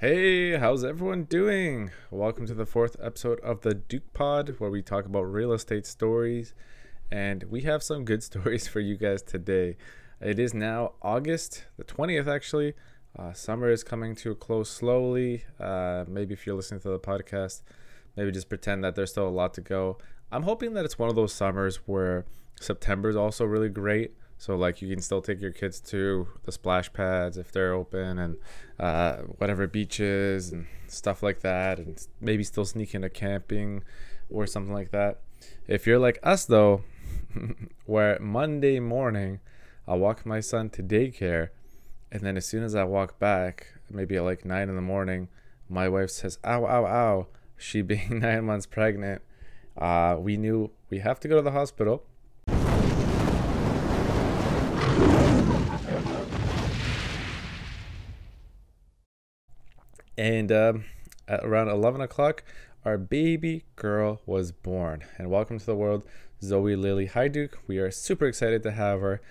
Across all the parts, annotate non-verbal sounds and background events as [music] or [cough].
Hey, how's everyone doing? Welcome to the fourth episode of the Duke Pod, where we talk about real estate stories. And we have some good [laughs] stories for you guys today. It is now August the 20th, actually. Uh, summer is coming to a close slowly. Uh, maybe if you're listening to the podcast, maybe just pretend that there's still a lot to go. I'm hoping that it's one of those summers where September is also really great. So like you can still take your kids to the splash pads if they're open and uh, whatever beaches and stuff like that, and maybe still sneak into camping or something like that. If you're like us though, [laughs] where Monday morning I walk my son to daycare, and then as soon as I walk back, maybe at like nine in the morning, my wife says, "Ow, ow, ow!" She [laughs] being nine months pregnant, uh, we knew we have to go to the hospital And um, at around 11 o'clock, our baby girl was born. And welcome to the world, Zoey Lily Hyduke. We are super excited to have her.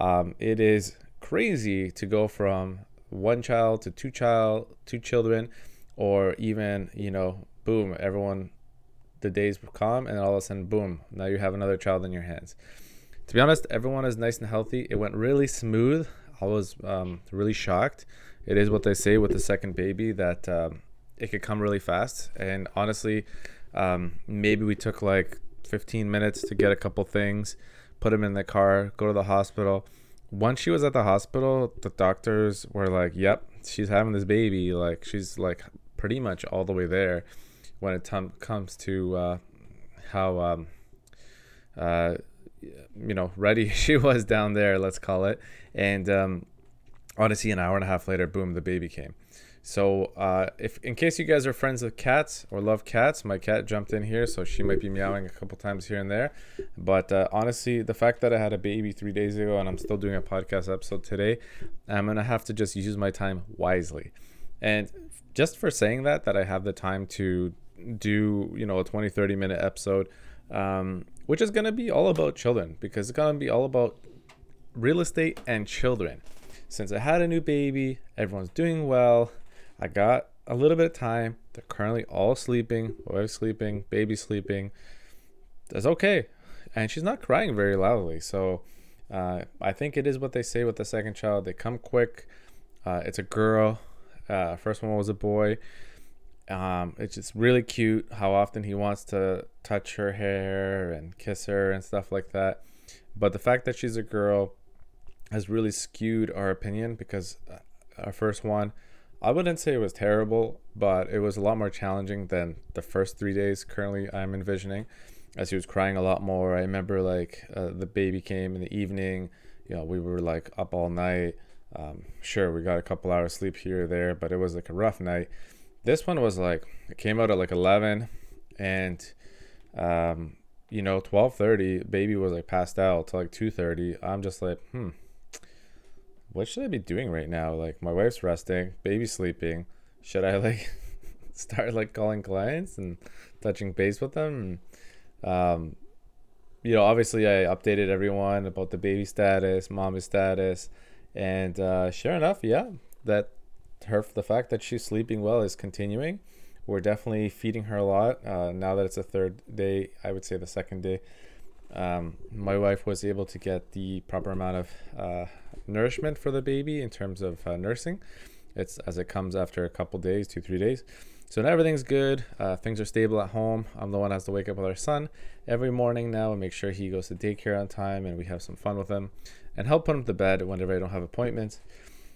Um, it is crazy to go from one child to two child, two children, or even you know, boom, everyone, the days come, and all of a sudden, boom, now you have another child in your hands. To be honest, everyone is nice and healthy. It went really smooth. I was um, really shocked it is what they say with the second baby that um, it could come really fast. And honestly, um, maybe we took like 15 minutes to get a couple things, put him in the car, go to the hospital. Once she was at the hospital, the doctors were like, "Yep, she's having this baby. Like she's like pretty much all the way there." When it t- comes to uh, how um, uh, you know ready [laughs] she was down there, let's call it, and um, Honestly, an hour and a half later, boom, the baby came. So, uh, if in case you guys are friends with cats or love cats, my cat jumped in here, so she might be meowing a couple times here and there. But uh, honestly, the fact that I had a baby three days ago and I'm still doing a podcast episode today, I'm gonna have to just use my time wisely. And just for saying that, that I have the time to do, you know, a 20, 30 minute episode, um, which is gonna be all about children because it's gonna be all about real estate and children since I had a new baby, everyone's doing well. I got a little bit of time. They're currently all sleeping. My wife's sleeping, baby sleeping. That's okay. And she's not crying very loudly. So uh, I think it is what they say with the second child. They come quick. Uh, it's a girl. Uh, first one was a boy. Um, it's just really cute how often he wants to touch her hair and kiss her and stuff like that. But the fact that she's a girl, has really skewed our opinion because uh, our first one, I wouldn't say it was terrible, but it was a lot more challenging than the first three days currently I'm envisioning. As he was crying a lot more, I remember like uh, the baby came in the evening. You know, we were like up all night. Um, sure, we got a couple hours sleep here or there, but it was like a rough night. This one was like it came out at like 11, and um, you know, 12:30, baby was like passed out till like 2:30. I'm just like, hmm, what should I be doing right now? Like my wife's resting, baby's sleeping. Should I like [laughs] start like calling clients and touching base with them? Um, you know, obviously I updated everyone about the baby status, mommy status, and uh, sure enough, yeah, that her the fact that she's sleeping well is continuing. We're definitely feeding her a lot uh, now that it's a third day. I would say the second day um, my wife was able to get the proper amount of uh, nourishment for the baby in terms of uh, nursing. It's as it comes after a couple days, two three days. So now everything's good. Uh, things are stable at home. I'm the one that has to wake up with our son every morning now and make sure he goes to daycare on time and we have some fun with him and help put him to bed whenever I don't have appointments.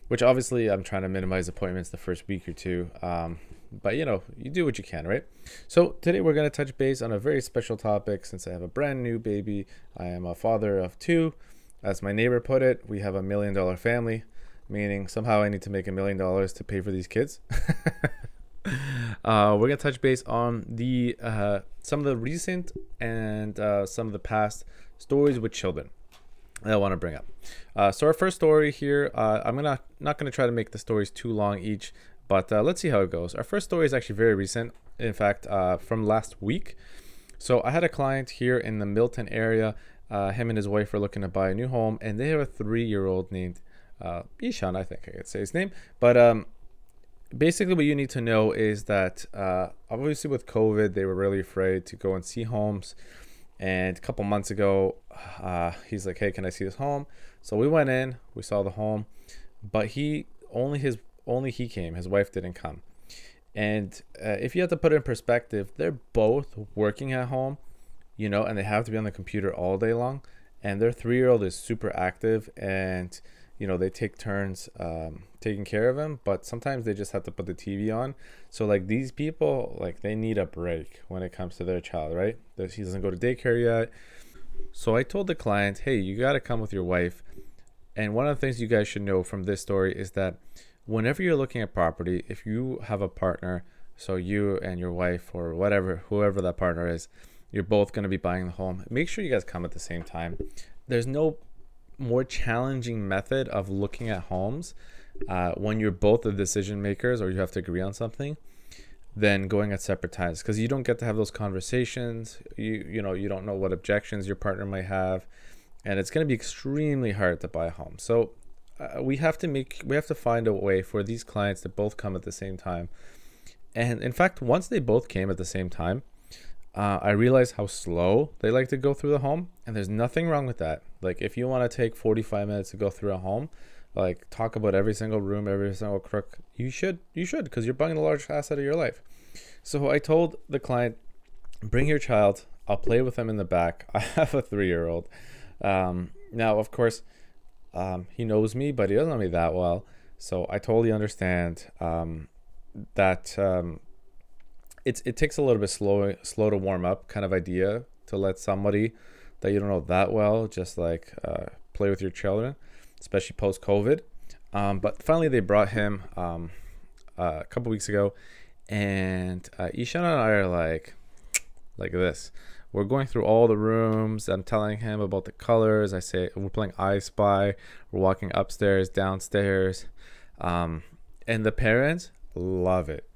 Which obviously I'm trying to minimize appointments the first week or two. Um, but you know, you do what you can, right? So today we're going to touch base on a very special topic since I have a brand new baby. I am a father of two. As my neighbor put it, we have a million dollar family, meaning somehow I need to make a million dollars to pay for these kids. [laughs] uh, we're gonna touch base on the uh, some of the recent and uh, some of the past stories with children that I want to bring up. Uh, so our first story here, uh, I'm gonna not gonna try to make the stories too long each. But uh, let's see how it goes. Our first story is actually very recent. In fact, uh, from last week. So I had a client here in the Milton area. Uh, him and his wife are looking to buy a new home, and they have a three-year-old named uh, Ishan. I think I could say his name. But um, basically, what you need to know is that uh, obviously with COVID, they were really afraid to go and see homes. And a couple months ago, uh, he's like, "Hey, can I see this home?" So we went in, we saw the home, but he only his only he came. His wife didn't come. And uh, if you have to put it in perspective, they're both working at home, you know, and they have to be on the computer all day long. And their three year old is super active and you know they take turns um, taking care of him but sometimes they just have to put the tv on so like these people like they need a break when it comes to their child right he doesn't go to daycare yet so i told the client hey you got to come with your wife and one of the things you guys should know from this story is that whenever you're looking at property if you have a partner so you and your wife or whatever whoever that partner is you're both going to be buying the home make sure you guys come at the same time. There's no more challenging method of looking at homes uh, when you're both the decision makers or you have to agree on something than going at separate times. Because you don't get to have those conversations you you know you don't know what objections your partner might have and it's going to be extremely hard to buy a home. So uh, we have to make we have to find a way for these clients to both come at the same time and in fact once they both came at the same time uh, I realized how slow they like to go through the home, and there's nothing wrong with that. Like, if you want to take 45 minutes to go through a home, like talk about every single room, every single crook, you should, you should, because you're buying the large asset of your life. So I told the client, bring your child. I'll play with them in the back. [laughs] I have a three-year-old. Um, now, of course, um, he knows me, but he doesn't know me that well. So I totally understand um, that um, it's it takes a little bit slow slow to warm up kind of idea to let somebody that you don't know that well just like uh, play with your children, especially post COVID. Um, but finally, they brought him um, uh, a couple weeks ago, and uh, Ishan and I are like like this. We're going through all the rooms. I'm telling him about the colors. I say we're playing I Spy. We're walking upstairs, downstairs, um, and the parents love it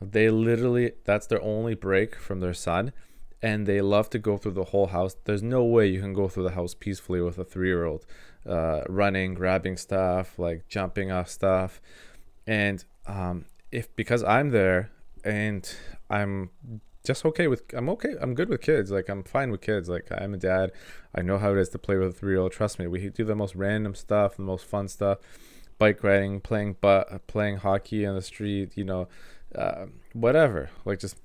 they literally, that's their only break from their son. And they love to go through the whole house. There's no way you can go through the house peacefully with a three year old uh, running, grabbing stuff, like jumping off stuff. And um, if because I'm there and I'm just okay with I'm okay I'm good with kids like I'm fine with kids like I'm a dad I know how it is to play with a three year old trust me we do the most random stuff the most fun stuff bike riding playing but playing hockey on the street you know uh, whatever, like just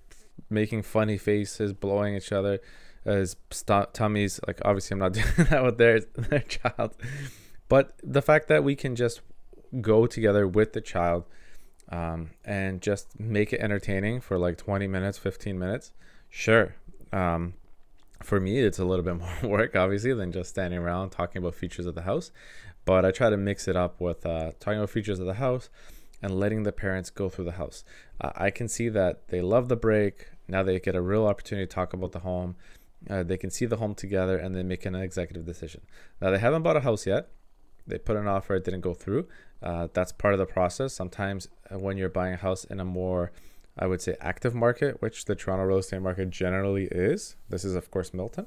making funny faces, blowing each other as st- tummies. Like obviously, I'm not [laughs] doing that with their their child, but the fact that we can just go together with the child um, and just make it entertaining for like 20 minutes, 15 minutes, sure. Um, for me, it's a little bit [laughs] more work, obviously, than just standing around talking about features of the house. But I try to mix it up with uh, talking about features of the house, and letting the parents go through the house. Uh, I can see that they love the break. Now they get a real opportunity to talk about the home. Uh, they can see the home together and then make an executive decision. Now they haven't bought a house yet. They put an offer, it didn't go through. Uh, that's part of the process. Sometimes uh, when you're buying a house in a more I would say active market, which the Toronto real estate market generally is. This is of course Milton.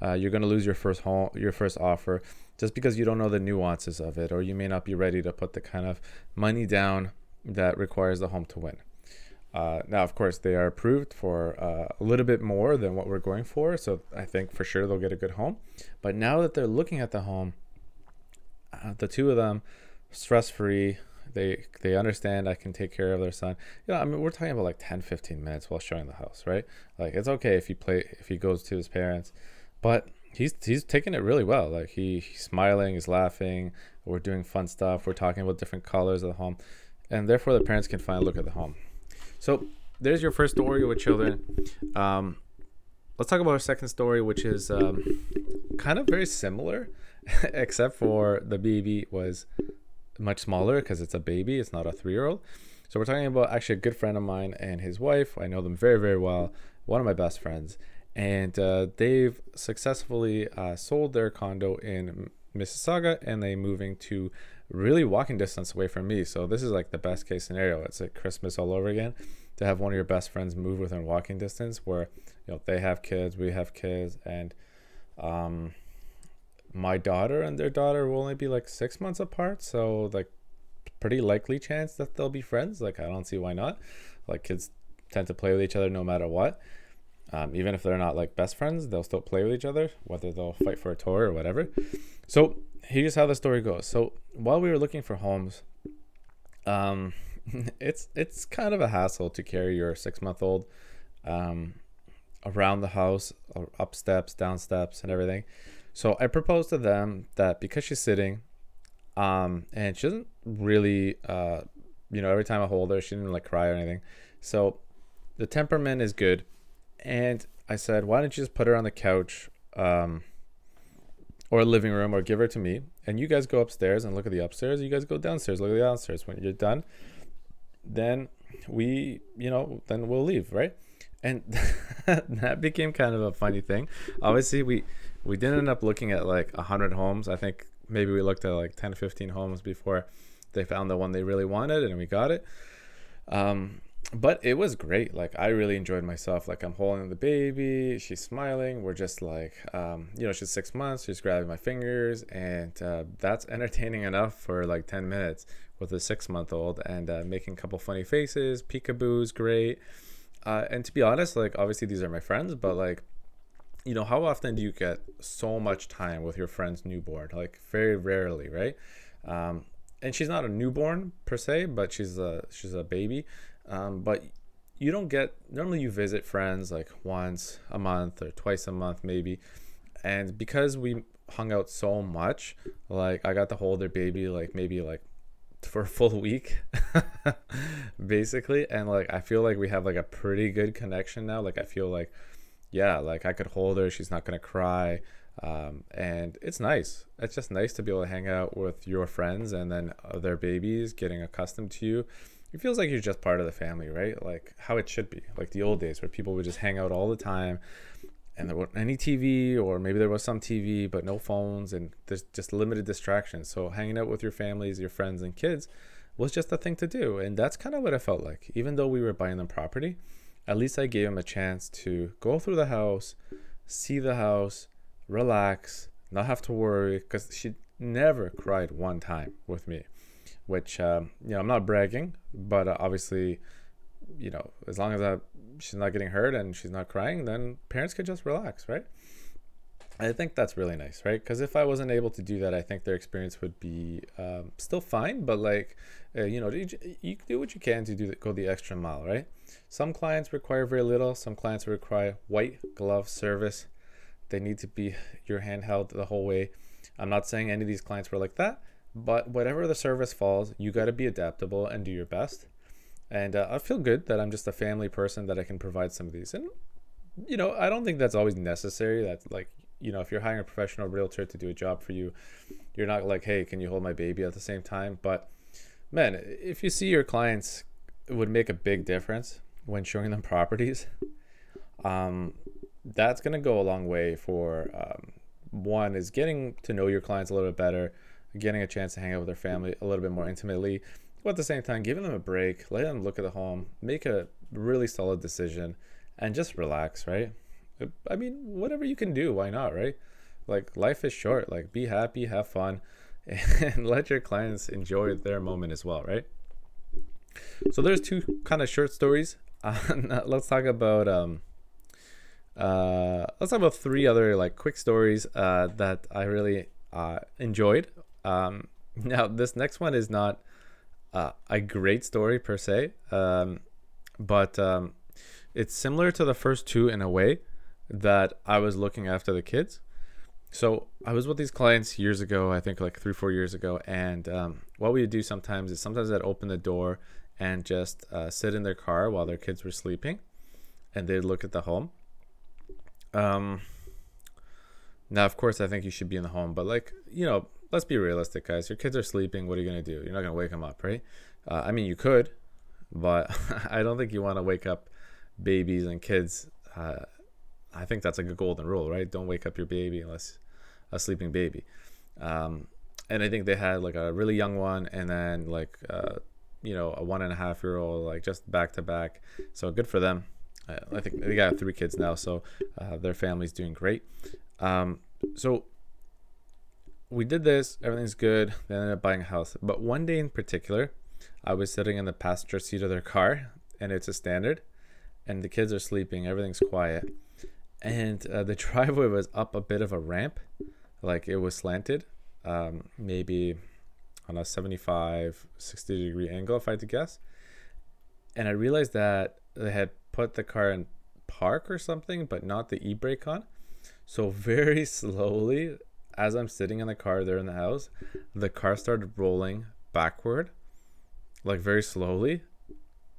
Uh, you're going to lose your first home, your first offer, just because you don't know the nuances of it, or you may not be ready to put the kind of money down that requires the home to win. Uh, now, of course, they are approved for uh, a little bit more than what we're going for, so I think for sure they'll get a good home. But now that they're looking at the home, uh, the two of them, stress free, they they understand I can take care of their son. You know, I mean, we're talking about like 10, 15 minutes while showing the house, right? Like it's okay if he play if he goes to his parents, but he's he's taking it really well. Like he he's smiling, he's laughing. We're doing fun stuff. We're talking about different colors of the home and therefore the parents can finally look at the home. So there's your first story with children. Um, let's talk about our second story, which is um, kind of very similar, [laughs] except for the baby was much smaller because it's a baby, it's not a three year old. So we're talking about actually a good friend of mine and his wife. I know them very, very well. One of my best friends. And uh, they've successfully uh, sold their condo in Mississauga and they moving to really walking distance away from me. So this is like the best case scenario. It's like Christmas all over again to have one of your best friends move within walking distance where you know they have kids, we have kids, and um my daughter and their daughter will only be like six months apart. So like pretty likely chance that they'll be friends. Like I don't see why not. Like kids tend to play with each other no matter what. Um, even if they're not like best friends, they'll still play with each other, whether they'll fight for a toy or whatever. So here's how the story goes. So while we were looking for homes, um, [laughs] it's it's kind of a hassle to carry your six month old um, around the house, up steps, down steps, and everything. So I proposed to them that because she's sitting, um, and she doesn't really, uh, you know, every time I hold her, she didn't like cry or anything. So the temperament is good, and I said, why don't you just put her on the couch, um, or living room, or give her to me, and you guys go upstairs and look at the upstairs. You guys go downstairs, look at the downstairs. When you're done, then we, you know, then we'll leave, right? And [laughs] that became kind of a funny thing. Obviously, we we didn't end up looking at like a hundred homes. I think maybe we looked at like 10 15 homes before they found the one they really wanted and we got it. Um, but it was great. Like I really enjoyed myself. Like I'm holding the baby, she's smiling. We're just like, um, you know, she's six months. She's grabbing my fingers, and uh, that's entertaining enough for like ten minutes with a six month old, and uh, making a couple funny faces. Peekaboo's great. Uh, and to be honest, like obviously these are my friends, but like, you know, how often do you get so much time with your friend's newborn? Like very rarely, right? Um, and she's not a newborn per se, but she's a she's a baby. Um, but you don't get normally you visit friends like once a month or twice a month maybe, and because we hung out so much, like I got to hold their baby like maybe like for a full week [laughs] basically and like i feel like we have like a pretty good connection now like i feel like yeah like i could hold her she's not gonna cry um, and it's nice it's just nice to be able to hang out with your friends and then their babies getting accustomed to you it feels like you're just part of the family, right? Like how it should be, like the old days where people would just hang out all the time and there weren't any TV, or maybe there was some TV, but no phones, and there's just limited distractions. So hanging out with your families, your friends, and kids was just a thing to do. And that's kind of what it felt like. Even though we were buying them property, at least I gave him a chance to go through the house, see the house, relax, not have to worry, because she never cried one time with me which um, you know I'm not bragging, but uh, obviously, you know, as long as I, she's not getting hurt and she's not crying, then parents can just relax, right? I think that's really nice, right? Because if I wasn't able to do that, I think their experience would be um, still fine, but like, uh, you know, you, you do what you can to do the, go the extra mile, right? Some clients require very little. Some clients require white glove service. They need to be your hand held the whole way. I'm not saying any of these clients were like that, but whatever the service falls, you got to be adaptable and do your best. And uh, I feel good that I'm just a family person that I can provide some of these. And, you know, I don't think that's always necessary. That, like, you know, if you're hiring a professional realtor to do a job for you, you're not like, hey, can you hold my baby at the same time? But, man, if you see your clients, would make a big difference when showing them properties. Um, that's going to go a long way for um, one is getting to know your clients a little bit better getting a chance to hang out with their family a little bit more intimately, but at the same time, giving them a break, let them look at the home, make a really solid decision, and just relax, right? I mean, whatever you can do, why not, right? Like, life is short. Like, be happy, have fun, [laughs] and let your clients enjoy their moment as well, right? So, there's two kind of short stories. Uh, let's talk about. Um, uh, let's talk about three other like quick stories uh, that I really uh, enjoyed um, [laughs] now, this next one is not uh, a great story per se, um, but um, it's similar to the first two in a way that I was looking after the kids. So I was with these clients years ago, I think like three, four years ago, and um, what we do sometimes is sometimes I'd open the door and just uh, sit in their car while their kids were sleeping, and they'd look at the home. Um, now, of course, I think you should be in the home, but like you know, let's be realistic, guys. Your kids are sleeping. What are you gonna do? You're not gonna wake them up, right? Uh, I mean, you could, but [laughs] I don't think you want to wake up babies and kids. Uh, I think that's like a golden rule, right? Don't wake up your baby unless a sleeping baby. Um, and I think they had like a really young one, and then like uh, you know a one and a half year old, like just back to back. So good for them. I think they got three kids now, so uh, their family's doing great. Um, so we did this, everything's good. They ended up buying a house. But one day in particular, I was sitting in the passenger seat of their car, and it's a standard, and the kids are sleeping, everything's quiet. And uh, the [laughs] driveway was up a bit of a ramp, like it was slanted, um, maybe on a 75, 60 degree angle, if I had to guess. And I realized that they had put the car in park or something, but not the e brake on. So, [laughs] very slowly, as I'm sitting in the car there in the house, the car started rolling backward, like very slowly.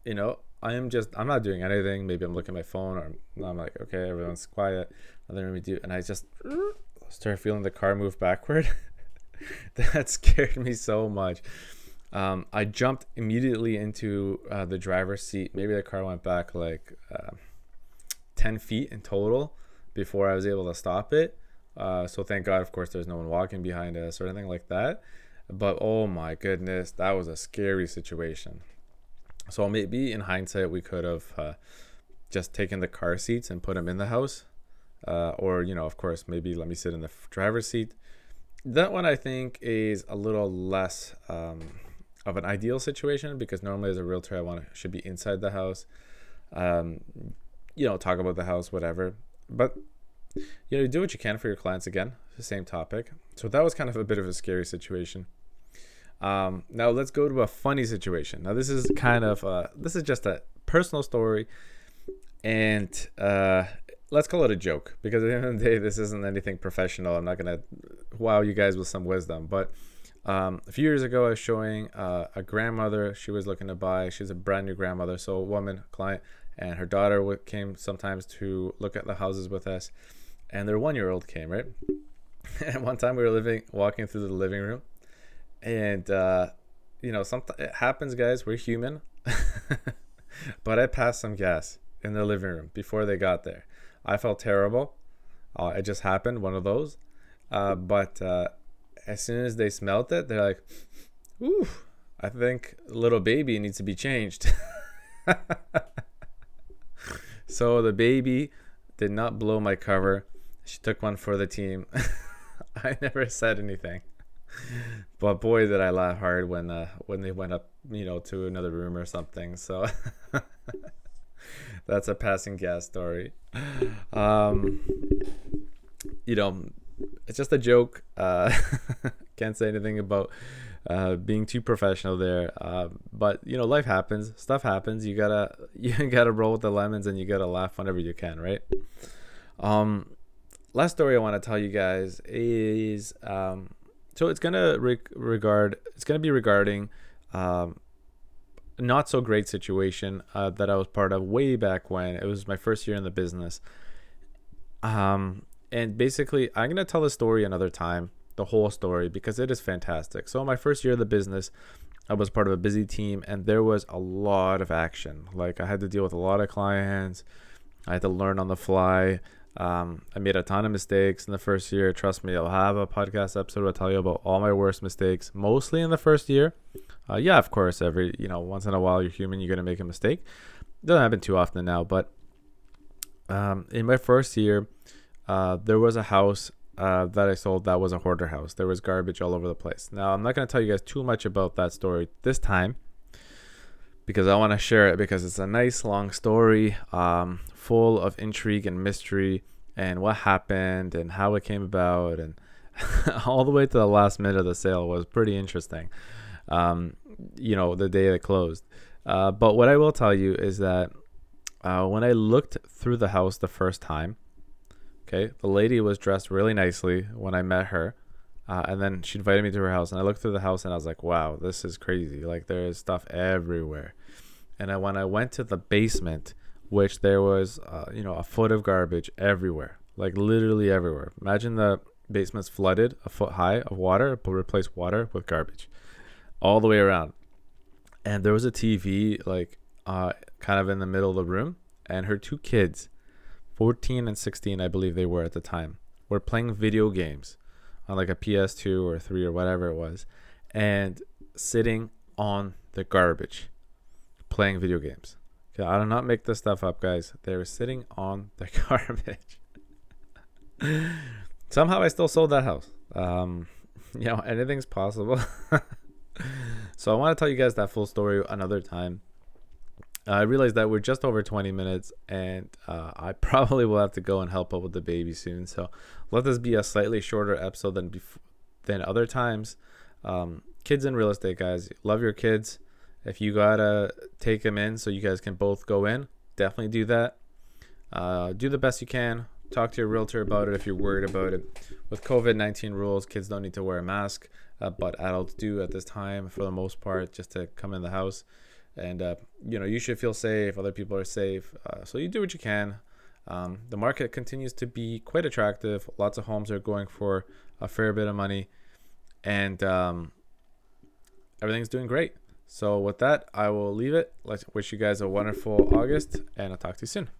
You know, I am just, I'm not doing anything. Maybe I'm looking at my phone or I'm like, okay, everyone's quiet. Nothing me do. And I just [sniffs] start feeling the car move backward. [laughs] [laughs] that scared me so much. Um, I jumped immediately into uh, the driver's seat. Maybe the car went back like uh, 10 feet in total before I was able to stop it. Uh, so thank God, of course, there's no one walking behind us or anything like that. But oh my goodness, that was a scary situation. So maybe in hindsight, we could have uh, just taken the car seats and put them in the house. Uh, or, you know, of course, maybe let me sit in the driver's seat. That one I think is a little less um, of an ideal situation because normally as a realtor, I want to should be inside the house. Um, you know, talk about the house, whatever. But you know, do what you can for your clients again. The same topic. So that was kind of a bit of a scary situation. Um, now let's go to a funny situation. Now this is kind of uh, this is just a personal story, and uh, let's call it a joke because at the end of the day, this isn't anything professional. I'm not gonna wow you guys with some wisdom, but um, a few years ago, I was showing uh, a grandmother. She was looking to buy. She's a brand new grandmother, so a woman client, and her daughter came sometimes to look at the houses with us, and their one-year-old came right. [laughs] And one time we were living, walking through the living room, and uh, you know, something it happens, guys. We're human, [laughs] but I passed some gas in the living room before they got there. I felt terrible. Uh, it just happened, one of those. Uh, but uh, as soon as they smelt it, they're like, "Ooh, I think little baby needs to be changed." [laughs] so the baby did not blow my cover. She took one for the team. [laughs] I never said anything, but boy, did I laugh hard when uh, when they went up, you know, to another room or something. So [laughs] that's a passing gas story. Um, you know, it's just a joke. Uh, [laughs] can't say anything about uh, being too professional there. Uh, but you know, life happens. Stuff happens. You gotta [laughs] you gotta roll with the lemons, and you gotta laugh whenever you can, right? Um, last story I want to tell you guys is um, so it's gonna re- regard it's gonna be regarding um, not so great situation uh, that I was part of way back when it was my first year in the business. Um, and basically, I'm gonna tell the story another time, the whole story, because it is fantastic. So, my first year of the business, I was part of a busy team, and there was a lot of action. Like I had to deal with a lot of clients. I had to learn on the fly. Um, I made a ton of mistakes in the first year. Trust me, I'll have a podcast episode where I'll tell you about all my worst mistakes, mostly in the first year. Uh, yeah, of course, every you know, once in a while you're human, you're gonna make a mistake. Doesn't happen too often now, but um, in my first year, uh, there was a house uh, that I sold that was a hoarder house. There was garbage all over the place. Now I'm not gonna tell you guys too much about that story this time because I want to share it because it's a nice long story, um, full of intrigue and mystery and what happened and how it came about and [laughs] all the way to the last minute of the sale was pretty interesting um, you know, the day it closed. Uh, but what I will tell you is that uh, when I looked through the house the first time, okay, the lady was dressed really nicely when I met her. Uh, and then she invited me to her house, and I looked through the house, and I was like, "Wow, this is crazy! Like there is stuff everywhere." And I, when I went to the basement, which there was, uh, you know, a foot of garbage everywhere, like literally everywhere. Imagine the basement's flooded, a foot high of water, but replace water with garbage all the way around. And there was a TV like uh, kind of in the middle of the room, and her two kids, 14 and 16, I believe they were at the time, were playing video games on like a PS2 or 3 or whatever it was, and sitting on the garbage playing video games. Okay, I do not make this stuff up, guys. They were sitting on the [laughs] garbage. Somehow I still sold that house. Um, [laughs] you know, anything's possible. [laughs] so I want to tell you guys that full story another time. I realized that we're just over 20 minutes, and uh, I [laughs] probably will have to go and help out with the baby soon. So let this be a slightly shorter episode than than other times. Um, kids in real estate, guys, love your kids. If you gotta take them in so you guys can both go in, definitely do that. Uh, do the best you can. Talk to your realtor about it if you're worried about it. With COVID 19 rules, kids don't need to wear a mask, uh, but adults do at this time for the most part just to come in the house. And, uh, you know, you should feel safe. Other people are safe. Uh, so you do what you can. Um, the market continues to be quite attractive. Lots of homes are going for a fair bit of money. And um, everything's doing great. So, with that, I will leave it. Let's wish you guys a wonderful August, and I'll talk to you soon.